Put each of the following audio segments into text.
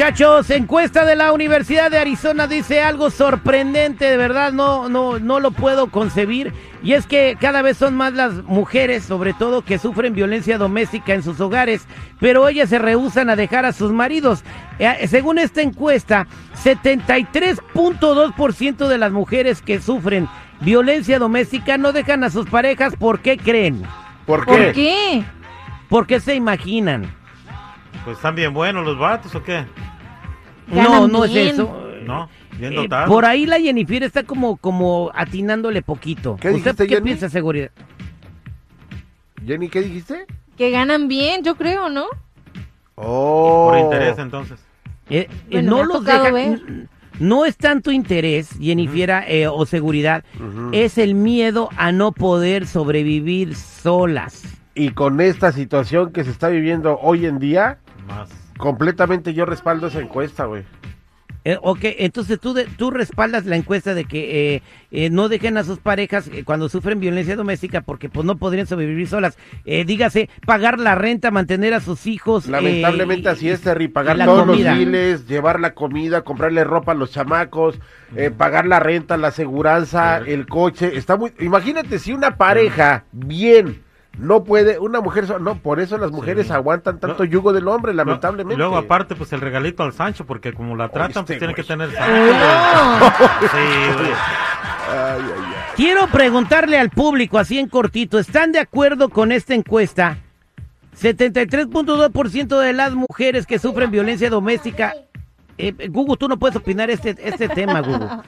Muchachos, encuesta de la Universidad de Arizona dice algo sorprendente, de verdad no, no, no lo puedo concebir. Y es que cada vez son más las mujeres, sobre todo, que sufren violencia doméstica en sus hogares, pero ellas se rehusan a dejar a sus maridos. Eh, según esta encuesta, 73.2% de las mujeres que sufren violencia doméstica no dejan a sus parejas. ¿Por qué creen? ¿Por qué? ¿Por qué? ¿Por qué se imaginan? Pues están bien buenos los vatos o qué? No, Ganan no bien. es eso. No, bien Eh, por ahí la Jennifer está como, como atinándole poquito. ¿Qué ¿Usted dijiste, qué Jenny? piensa, seguridad? Jenny, ¿qué dijiste? Que ganan bien, yo creo, ¿no? Oh. Por interés entonces. Eh, eh, Bueno, no los ver. No es tanto interés, Jennifer, eh, o seguridad, es el miedo a no poder sobrevivir solas. Y con esta situación que se está viviendo hoy en día, Más. Completamente yo respaldo esa encuesta, güey. Eh, ok, entonces tú, de- tú respaldas la encuesta de que eh, eh, no dejen a sus parejas eh, cuando sufren violencia doméstica porque pues no podrían sobrevivir solas. Eh, dígase, pagar la renta, mantener a sus hijos. Lamentablemente así es, Terry, pagar la todos comida. los biles, llevar la comida, comprarle ropa a los chamacos, eh, pagar la renta, la aseguranza, el coche. Está muy. Imagínate si una pareja bien no puede, una mujer, so- no, por eso las mujeres Sí. aguantan tanto No. yugo del hombre, lamentablemente. Luego aparte pues el regalito al Sancho porque como la tratan Oíste, pues tiene que tener Sancho. Sí, güey. Ay, ay, ay. Quiero preguntarle al público, así en cortito, ¿están de acuerdo con esta encuesta? 73.2% de las mujeres que sufren violencia doméstica. Eh, Gugu, tú no puedes opinar este, este tema, Gugu.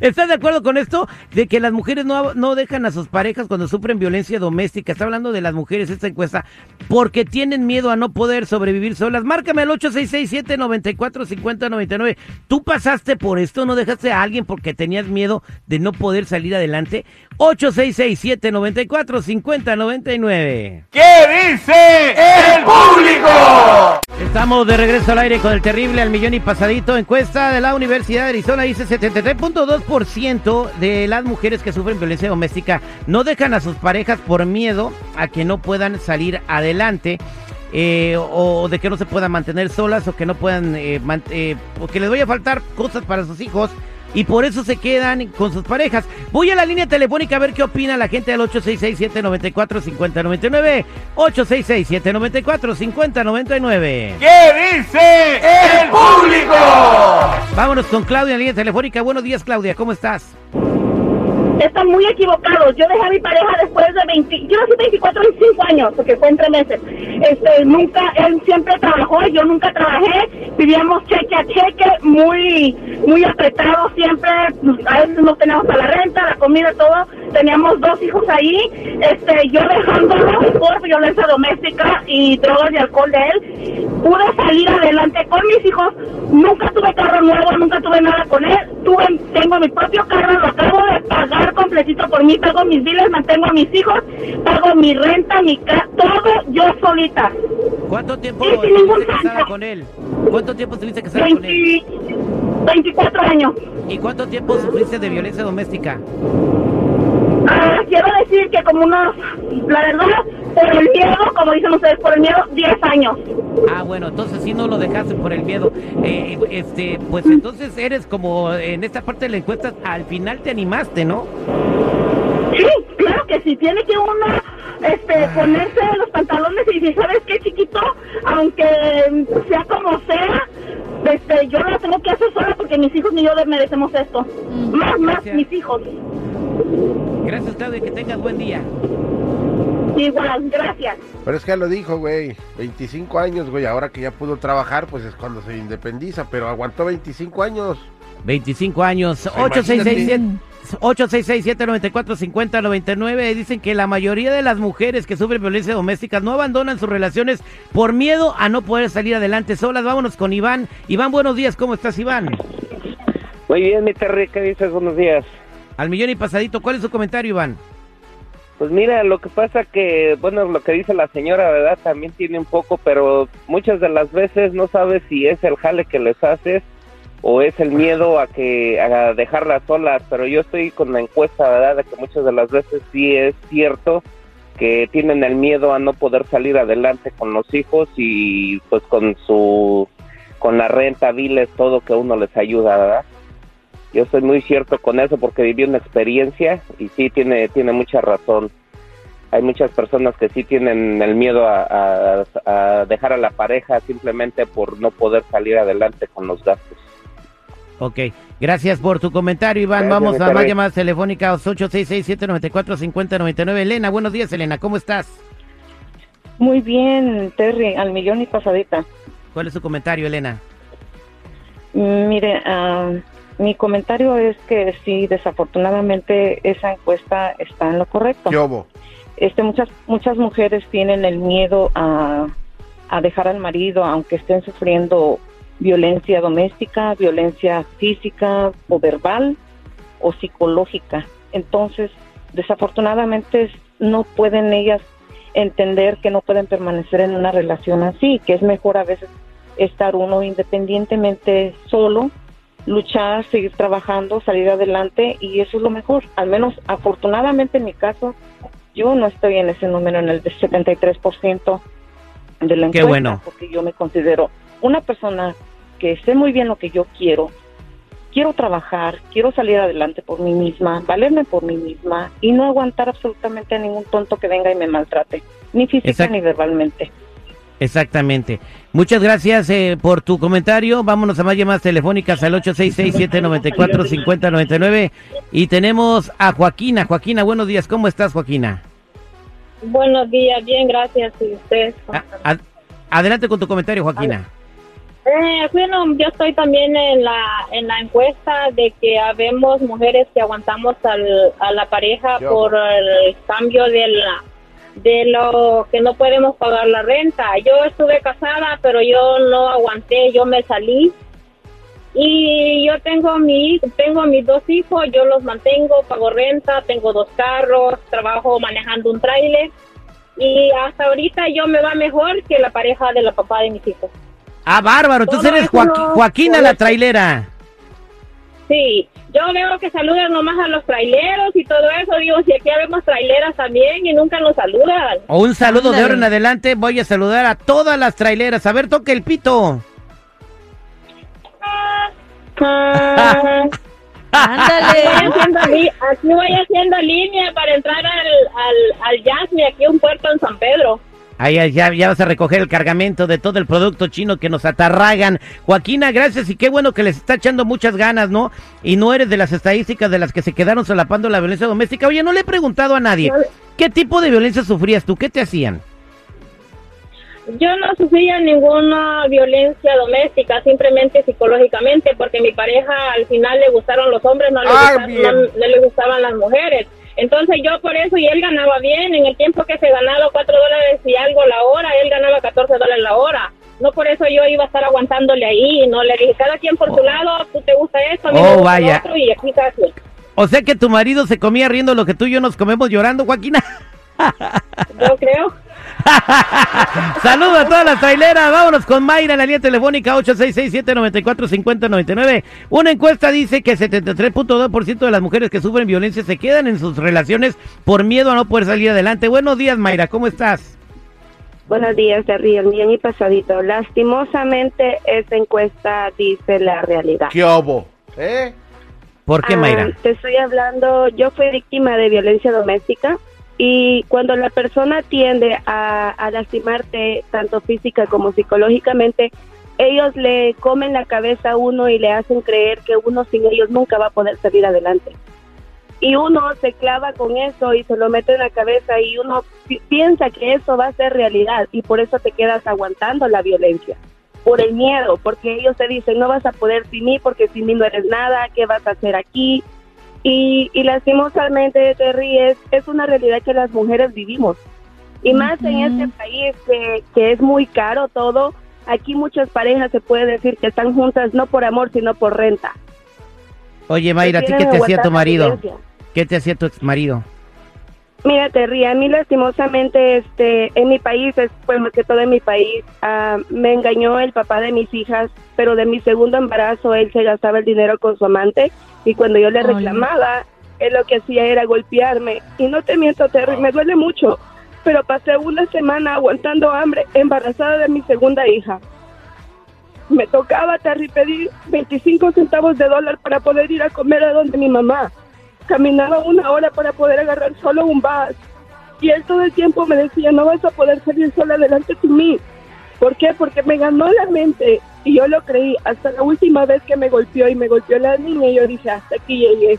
¿Estás de acuerdo con esto? De que las mujeres no, no dejan a sus parejas cuando sufren violencia doméstica. Está hablando de las mujeres esta encuesta porque tienen miedo a no poder sobrevivir solas. Márcame al 866-794-5099. ¿Tú pasaste por esto? ¿No dejaste a alguien porque tenías miedo de no poder salir adelante? 866-794-5099. ¿Qué dice el público? Estamos de regreso al aire con el terrible al millón y pasadito. Encuesta de la Universidad de Arizona dice 73.2% de las mujeres que sufren violencia doméstica no dejan a sus parejas por miedo a que no puedan salir adelante. eh, o de que no se puedan mantener solas o que no puedan eh, eh, o que les vaya a faltar cosas para sus hijos y por eso se quedan con sus parejas. Voy a la línea telefónica a ver qué opina la gente del 866-794-5099. 866-794-5099. ¿Qué dice el público? Vámonos con Claudia en línea telefónica. Buenos días, Claudia, ¿cómo estás? Están muy equivocados. Yo dejé a mi pareja después de 20, yo nací 24, 25 años, porque fue en tres meses. Este, nunca, él siempre trabajó, yo nunca trabajé. Vivíamos cheque a cheque, muy, muy apretados siempre. A veces no teníamos para la renta, comida, todo. Teníamos dos hijos ahí. Este, yo dejándolo por violencia doméstica y drogas y alcohol de él. Pude salir adelante con mis hijos. Nunca tuve carro nuevo, nunca tuve nada con él. Tuve, tengo mi propio carro, lo acabo de pagar completito por mí, pago mis biles, mantengo a mis hijos, pago mi renta, mi ca todo yo solita. ¿Cuánto tiempo estuviste casada con él? ¿Cuánto tiempo estuviste casada con él? 20 24 años. ¿Y cuánto tiempo sufriste de violencia doméstica? Ah, quiero decir que como unos, la verdad, por el miedo, como dicen ustedes, por el miedo, 10 años. Ah, bueno, entonces sí no lo dejaste por el miedo. Eh, este, pues entonces eres como en esta parte de la encuesta, al final te animaste, ¿no? Sí, claro que sí, tiene que uno este, ponerse los pantalones y decir, ¿sabes qué, chiquito? Aunque sea como sea, este, yo lo tengo que hacer sola porque mis hijos ni yo merecemos esto. Mm. Más, más Gracias. mis hijos. Gracias, Claudia, que tengas buen día. Igual, gracias. Pero es que ya lo dijo, güey. 25 años, güey. Ahora que ya pudo trabajar, pues es cuando se independiza. Pero aguantó 25 años. 25 años, Imagínate. 866-794-5099. Dicen que la mayoría de las mujeres que sufren violencia doméstica no abandonan sus relaciones por miedo a no poder salir adelante solas. Vámonos con Iván. Iván, buenos días. ¿Cómo estás, Iván? Muy bien, mi Terry, ¿qué dices? Buenos días. Al millón y pasadito. ¿Cuál es su comentario, Iván? Pues mira, lo que pasa que, bueno, lo que dice la señora, ¿verdad? También tiene un poco, pero muchas de las veces no sabes si es el jale que les haces o es el miedo a que a dejarlas solas, pero yo estoy con la encuesta, ¿verdad? De que muchas de las veces sí es cierto que tienen el miedo a no poder salir adelante con los hijos y pues con su con la renta, biles, todo que uno les ayuda. Yo soy muy cierto con eso porque viví una experiencia y sí tiene, tiene mucha razón. Hay muchas personas que sí tienen el miedo a dejar a la pareja simplemente por no poder salir adelante con los gastos. Ok, gracias por tu comentario, Iván. Gracias, Vamos a más llamadas telefónicas 866-794-5099. Elena, buenos días, Elena, ¿cómo estás? Muy bien, Terry, al millón y pasadita. ¿Cuál es tu comentario, Elena? Mm, Mire, ah, mi comentario es que sí, desafortunadamente esa encuesta está en lo correcto. ¿Qué hubo? Este, muchas muchas mujeres tienen el miedo a, a dejar al marido, aunque estén sufriendo violencia doméstica, violencia física o verbal o psicológica. Entonces, desafortunadamente no pueden ellas entender que no pueden permanecer en una relación así, que es mejor a veces estar uno independientemente solo, luchar, seguir trabajando, salir adelante y eso es lo mejor. Al menos afortunadamente en mi caso, yo no estoy en ese número, en el de 73% de la Qué encuesta, bueno. porque yo me considero una persona que sé muy bien lo que yo quiero, quiero trabajar, quiero salir adelante por mí misma, valerme por mí misma y no aguantar absolutamente a ningún tonto que venga y me maltrate, ni física ni verbalmente. Exactamente. Muchas gracias eh, por tu comentario. Vámonos a más llamadas telefónicas al 866-794-5099. Y tenemos a Joaquina. Joaquina, buenos días. ¿Cómo estás, Joaquina? Buenos días, bien, gracias. ¿Y a- adelante con tu comentario, Joaquina. Eh, bueno, yo estoy también en la en la encuesta de que habemos mujeres que aguantamos al, a la pareja Yo. por el cambio de la de lo que no podemos pagar la renta. Yo estuve casada, pero yo no aguanté, yo me salí. Y yo tengo mi tengo mis dos hijos, yo los mantengo, pago renta, tengo dos carros, trabajo manejando un tráiler y hasta ahorita yo me va mejor que la pareja de la papá de mis hijos. Ah, bárbaro. Entonces Todo eres no Joaquina la trailera. Sí, yo veo que saludan nomás a los traileros y todo eso. Digo, si aquí habemos traileras también y nunca nos saludan. O un saludo de ahora en adelante. Voy a saludar a todas las traileras. A ver, toque el pito. Ah, Ándale. voy haciendo li- aquí voy haciendo línea para entrar al, al, al Yasmi, aquí un puerto en San Pedro. Ahí ya, ya vas a recoger el cargamento de todo el producto chino que nos atarragan. Joaquina, gracias y qué bueno que les está echando muchas ganas, ¿no? Y no eres de las estadísticas de las que se quedaron solapando la violencia doméstica. Oye, no le he preguntado a nadie. ¿Qué tipo de violencia sufrías tú? ¿Qué te hacían? Yo no sufría ninguna violencia doméstica, simplemente psicológicamente, porque mi pareja al final le gustaron los hombres, no le, Ah, gusta- bien. no- no le gustaban las mujeres. Entonces yo por eso, y él ganaba bien, en el tiempo que se ganaba 4 dólares y algo la hora, él ganaba 14 dólares la hora. No por eso yo iba a estar aguantándole ahí, no le dije, cada quien por su lado, tú te gusta esto, a mí Oh, me gusta vaya. otro, y aquí. O sea que tu marido se comía riendo lo que tú y yo nos comemos llorando, Joaquina. Yo creo. Saludos a todas las traileras. Vámonos con Mayra en la línea telefónica 866-794-5099. Una encuesta dice que 73.2% de las mujeres que sufren violencia se quedan en sus relaciones por miedo a no poder salir adelante. Buenos días, Mayra. ¿Cómo estás? Buenos días, Terry, el millón y pasadito. Lastimosamente, esta encuesta dice la realidad. ¿Qué hubo? ¿Eh? ¿Por qué, Ah, Mayra? Te estoy hablando, yo fui víctima de violencia doméstica y cuando la persona tiende a, a lastimarte tanto física como psicológicamente, ellos le comen la cabeza a uno y le hacen creer que uno sin ellos nunca va a poder salir adelante. Y uno se clava con eso y se lo mete en la cabeza y uno pi- piensa que eso va a ser realidad y por eso te quedas aguantando la violencia por el miedo, porque ellos te dicen no vas a poder sin mí porque sin mí no eres nada, ¿qué vas a hacer aquí? Y, y lastimosamente, Terry, es, es una realidad que las mujeres vivimos. Y más en este país que, que es muy caro todo, aquí muchas parejas se puede decir que están juntas no por amor, sino por renta. Oye, Mayra, ¿a ti qué te hacía tu marido? ¿Qué te hacía tu ex marido? Mira, Terry, a mí lastimosamente, este, en mi país, es, pues más que todo en mi país, ah, me engañó el papá de mis hijas, pero de mi segundo embarazo él se gastaba el dinero con su amante y cuando yo le reclamaba, él lo que hacía era golpearme. Y no te miento, Terry, me duele mucho, pero pasé una semana aguantando hambre, embarazada de mi segunda hija. Me tocaba, Terry, pedir 25 centavos de dólar para poder ir a comer a donde mi mamá. Caminaba una hora para poder agarrar solo un bus. Y él todo el tiempo me decía, no vas a poder salir sola adelante de mí. ¿Por qué? Porque me ganó la mente y yo lo creí. Hasta la última vez que me golpeó y me golpeó la niña, yo dije, hasta aquí llegué.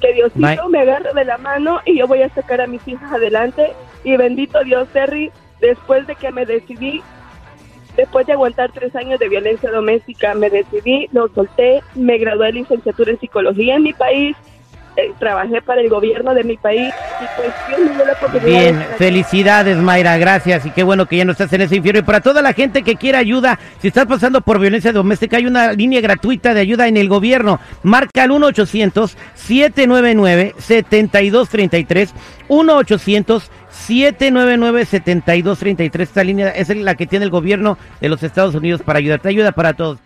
Que Diosito me agarre de la mano y yo voy a sacar a mis hijas adelante. Y bendito Dios, Terry, después de que me decidí, después de aguantar tres años de violencia doméstica, me decidí, lo solté, me gradué de licenciatura en psicología en mi país, eh, trabajé para el gobierno de mi país y pues Dios me la oportunidad. Bien, felicidades Mayra, gracias y qué bueno que ya no estás en ese infierno. Y para toda la gente que quiera ayuda, si estás pasando por violencia doméstica, hay una línea gratuita de ayuda en el gobierno. Marca al 1-800-799-7233. 1-800-799-7233. Esta línea es la que tiene el gobierno de los Estados Unidos para ayudarte. Ayuda para todos.